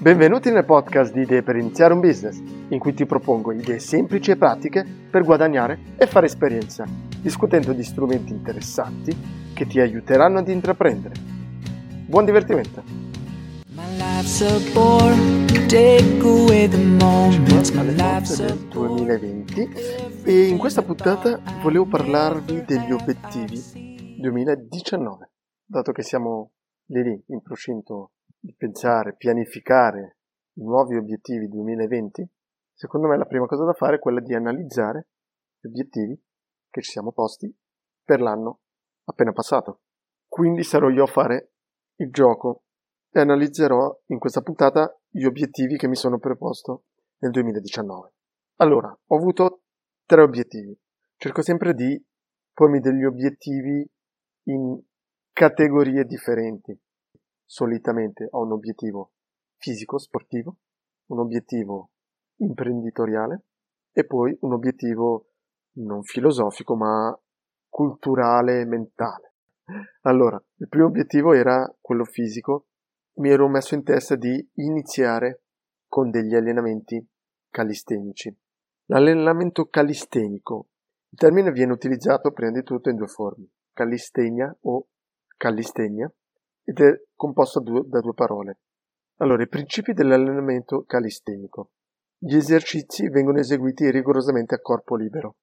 Benvenuti nel podcast di Idee per iniziare un business, in cui ti propongo idee semplici e pratiche per guadagnare e fare esperienza, discutendo di strumenti interessanti che ti aiuteranno ad intraprendere. Buon divertimento! Del 2020 e in questa puntata volevo parlarvi degli obiettivi 2019, dato che siamo lì lì in procinto pensare, pianificare i nuovi obiettivi 2020, secondo me la prima cosa da fare è quella di analizzare gli obiettivi che ci siamo posti per l'anno appena passato. Quindi sarò io a fare il gioco e analizzerò in questa puntata gli obiettivi che mi sono preposto nel 2019. Allora, ho avuto tre obiettivi. Cerco sempre di pormi degli obiettivi in categorie differenti solitamente ho un obiettivo fisico, sportivo, un obiettivo imprenditoriale e poi un obiettivo non filosofico ma culturale e mentale. Allora, il primo obiettivo era quello fisico. Mi ero messo in testa di iniziare con degli allenamenti calistenici. L'allenamento calistenico. Il termine viene utilizzato prima di tutto in due forme, calistenia o calistenia, ed è composto da due parole. Allora, i principi dell'allenamento calistenico. Gli esercizi vengono eseguiti rigorosamente a corpo libero,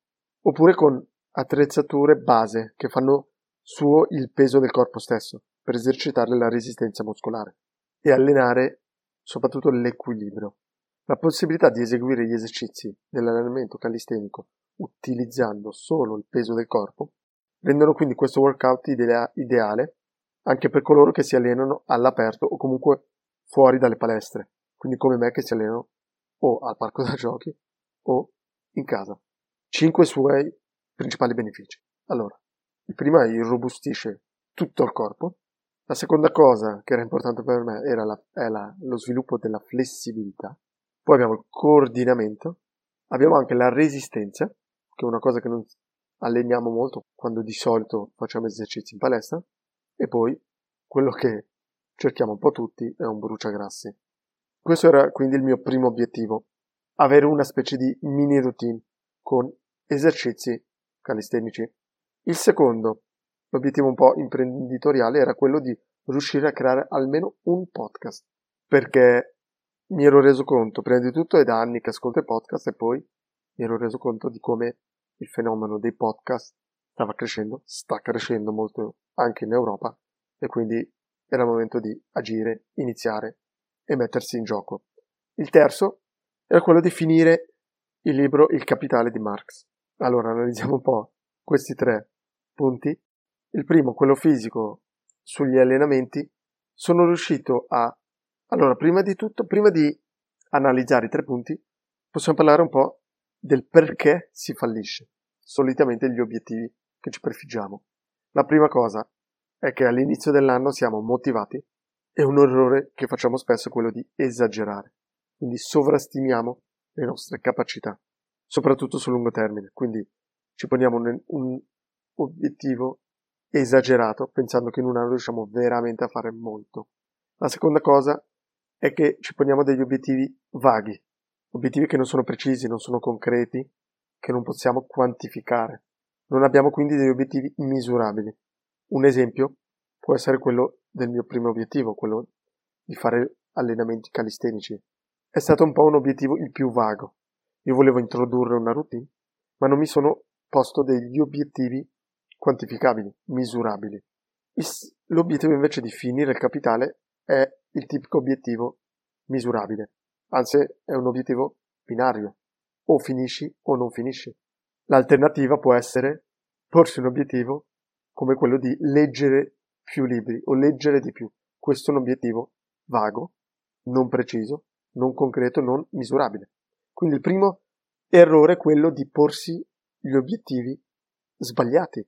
oppure con attrezzature base che fanno suo il peso del corpo stesso, per esercitare la resistenza muscolare e allenare soprattutto l'equilibrio. La possibilità di eseguire gli esercizi dell'allenamento calistenico utilizzando solo il peso del corpo rendono quindi questo workout idea- ideale anche per coloro che si allenano all'aperto o comunque fuori dalle palestre, quindi come me che si allenano o al parco da giochi o in casa. Cinque suoi principali benefici. Allora, il primo è irrobustisce tutto il corpo. La seconda cosa che era importante per me era la, la, lo sviluppo della flessibilità. Poi abbiamo il coordinamento. Abbiamo anche la resistenza, che è una cosa che non alleniamo molto quando di solito facciamo esercizi in palestra. E poi quello che cerchiamo un po' tutti è un bruciagrassi. Questo era quindi il mio primo obiettivo, avere una specie di mini routine con esercizi calistenici. Il secondo, l'obiettivo un po' imprenditoriale, era quello di riuscire a creare almeno un podcast, perché mi ero reso conto, prima di tutto è da anni che ascolto i podcast e poi mi ero reso conto di come il fenomeno dei podcast stava crescendo, sta crescendo molto anche in Europa e quindi era il momento di agire, iniziare e mettersi in gioco. Il terzo era quello di finire il libro Il capitale di Marx. Allora analizziamo un po' questi tre punti. Il primo, quello fisico sugli allenamenti, sono riuscito a... Allora, prima di tutto, prima di analizzare i tre punti, possiamo parlare un po' del perché si fallisce. Solitamente gli obiettivi che ci prefiggiamo. La prima cosa è che all'inizio dell'anno siamo motivati e un errore che facciamo spesso è quello di esagerare. Quindi sovrastimiamo le nostre capacità, soprattutto sul lungo termine. Quindi ci poniamo un, un obiettivo esagerato pensando che in un anno riusciamo veramente a fare molto. La seconda cosa è che ci poniamo degli obiettivi vaghi, obiettivi che non sono precisi, non sono concreti, che non possiamo quantificare. Non abbiamo quindi degli obiettivi misurabili. Un esempio può essere quello del mio primo obiettivo, quello di fare allenamenti calistenici. È stato un po' un obiettivo il più vago. Io volevo introdurre una routine, ma non mi sono posto degli obiettivi quantificabili, misurabili. L'obiettivo invece di finire il capitale è il tipico obiettivo misurabile, anzi è un obiettivo binario, o finisci o non finisci. L'alternativa può essere porsi un obiettivo come quello di leggere più libri o leggere di più. Questo è un obiettivo vago, non preciso, non concreto, non misurabile. Quindi il primo errore è quello di porsi gli obiettivi sbagliati,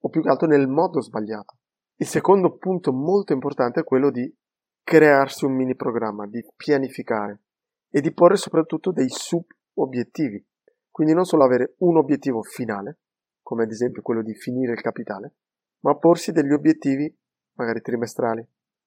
o più che altro nel modo sbagliato. Il secondo punto molto importante è quello di crearsi un mini programma, di pianificare e di porre soprattutto dei sub-obiettivi. Quindi non solo avere un obiettivo finale, come ad esempio quello di finire il capitale, ma porsi degli obiettivi magari trimestrali,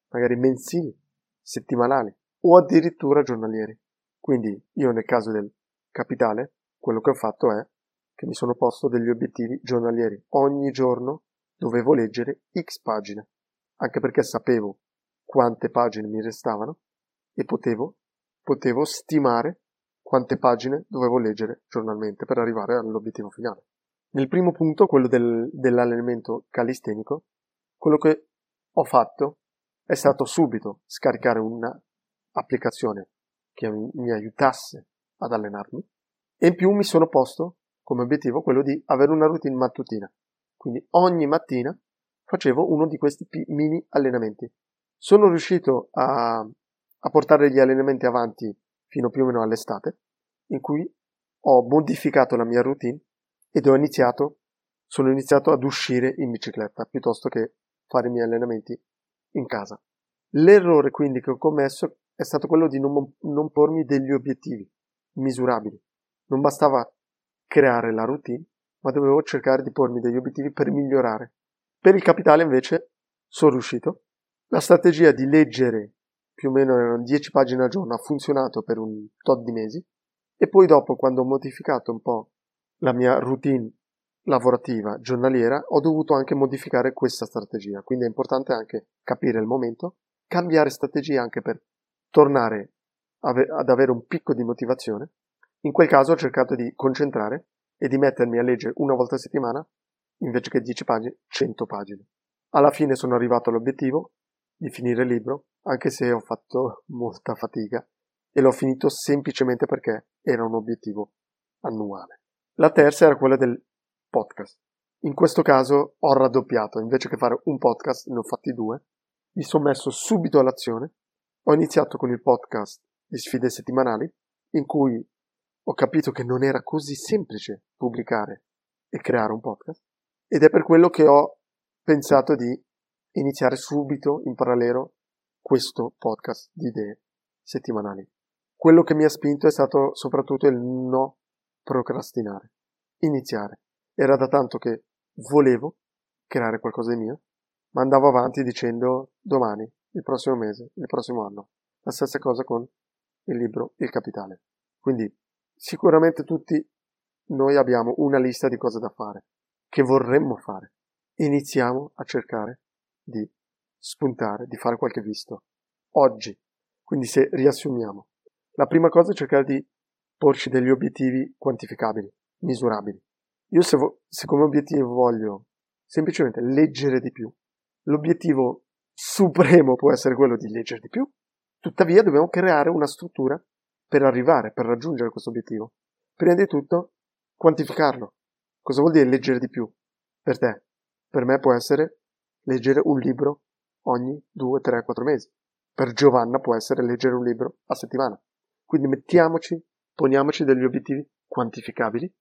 magari mensili, settimanali, o addirittura giornalieri. Quindi io nel caso del capitale, quello che ho fatto è che mi sono posto degli obiettivi giornalieri. Ogni giorno dovevo leggere X pagine, anche perché sapevo quante pagine mi restavano e potevo, potevo stimare quante pagine dovevo leggere giornalmente per arrivare all'obiettivo finale. Nel primo punto, quello del, dell'allenamento calistenico, quello che ho fatto è stato subito scaricare un'applicazione che mi aiutasse ad allenarmi e in più mi sono posto come obiettivo quello di avere una routine mattutina. Quindi ogni mattina facevo uno di questi mini allenamenti. Sono riuscito a, a portare gli allenamenti avanti fino più o meno all'estate, in cui ho modificato la mia routine ed ho iniziato, sono iniziato ad uscire in bicicletta piuttosto che fare i miei allenamenti in casa. L'errore quindi che ho commesso è stato quello di non, non pormi degli obiettivi misurabili. Non bastava creare la routine, ma dovevo cercare di pormi degli obiettivi per migliorare. Per il capitale invece sono riuscito. La strategia di leggere più o meno erano 10 pagine al giorno ha funzionato per un tot di mesi e poi dopo quando ho modificato un po' la mia routine lavorativa giornaliera ho dovuto anche modificare questa strategia, quindi è importante anche capire il momento, cambiare strategia anche per tornare ad avere un picco di motivazione. In quel caso ho cercato di concentrare e di mettermi a leggere una volta a settimana, invece che 10 pagine, 100 pagine. Alla fine sono arrivato all'obiettivo di finire il libro, anche se ho fatto molta fatica. E l'ho finito semplicemente perché era un obiettivo annuale. La terza era quella del podcast. In questo caso ho raddoppiato, invece che fare un podcast ne ho fatti due, mi sono messo subito all'azione, ho iniziato con il podcast di sfide settimanali, in cui ho capito che non era così semplice pubblicare e creare un podcast, ed è per quello che ho pensato di iniziare subito in parallelo questo podcast di idee settimanali. Quello che mi ha spinto è stato soprattutto il no procrastinare, iniziare. Era da tanto che volevo creare qualcosa di mio, ma andavo avanti dicendo domani, il prossimo mese, il prossimo anno. La stessa cosa con il libro Il Capitale. Quindi sicuramente tutti noi abbiamo una lista di cose da fare, che vorremmo fare. Iniziamo a cercare di spuntare, di fare qualche visto. Oggi. Quindi se riassumiamo, la prima cosa è cercare di porci degli obiettivi quantificabili, misurabili. Io se, vo- se come obiettivo voglio semplicemente leggere di più, l'obiettivo supremo può essere quello di leggere di più, tuttavia dobbiamo creare una struttura per arrivare, per raggiungere questo obiettivo. Prima di tutto, quantificarlo. Cosa vuol dire leggere di più? Per te. Per me può essere leggere un libro ogni 2, 3, 4 mesi. Per Giovanna può essere leggere un libro a settimana. Quindi mettiamoci poniamoci degli obiettivi quantificabili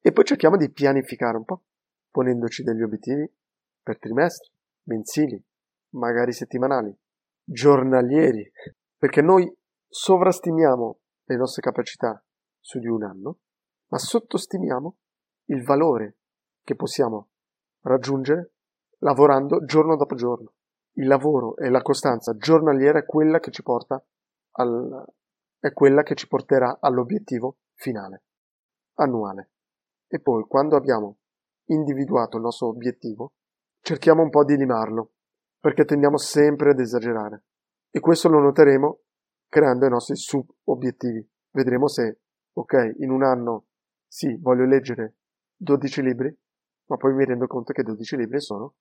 e poi cerchiamo di pianificare un po', ponendoci degli obiettivi per trimestri, mensili, magari settimanali, giornalieri, perché noi sovrastimiamo le nostre capacità su di un anno, ma sottostimiamo il valore che possiamo raggiungere lavorando giorno dopo giorno. Il lavoro e la costanza giornaliera è quella che ci porta al, è quella che ci porterà all'obiettivo finale, annuale. E poi, quando abbiamo individuato il nostro obiettivo, cerchiamo un po' di limarlo, perché tendiamo sempre ad esagerare. E questo lo noteremo creando i nostri sub-obiettivi. Vedremo se, ok, in un anno sì, voglio leggere 12 libri, ma poi mi rendo conto che 12 libri sono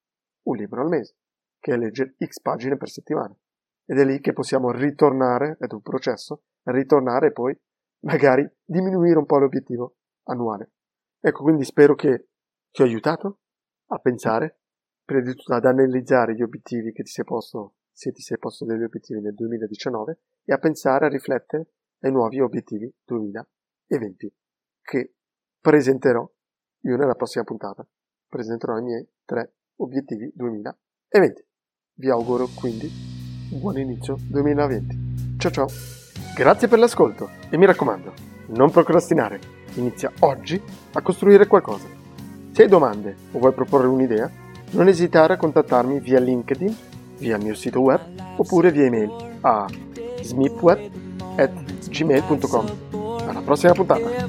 un libro al mese, che è leggere X pagine per settimana. Ed è lì che possiamo ritornare, ed è un processo, ritornare e poi magari diminuire un po' l'obiettivo annuale. Ecco, quindi spero che ti ho aiutato a pensare, prima di tutto ad analizzare gli obiettivi che ti sei posto, se ti sei posto degli obiettivi nel 2019 e a pensare, a riflettere ai nuovi obiettivi 2020 che presenterò io nella prossima puntata. Presenterò i miei tre obiettivi 2020. Vi auguro quindi un buon inizio 2020. Ciao ciao! Grazie per l'ascolto e mi raccomando, non procrastinare, inizia oggi a costruire qualcosa. Se hai domande o vuoi proporre un'idea, non esitare a contattarmi via LinkedIn, via il mio sito web oppure via email a smipweb.gmail.com Alla prossima puntata!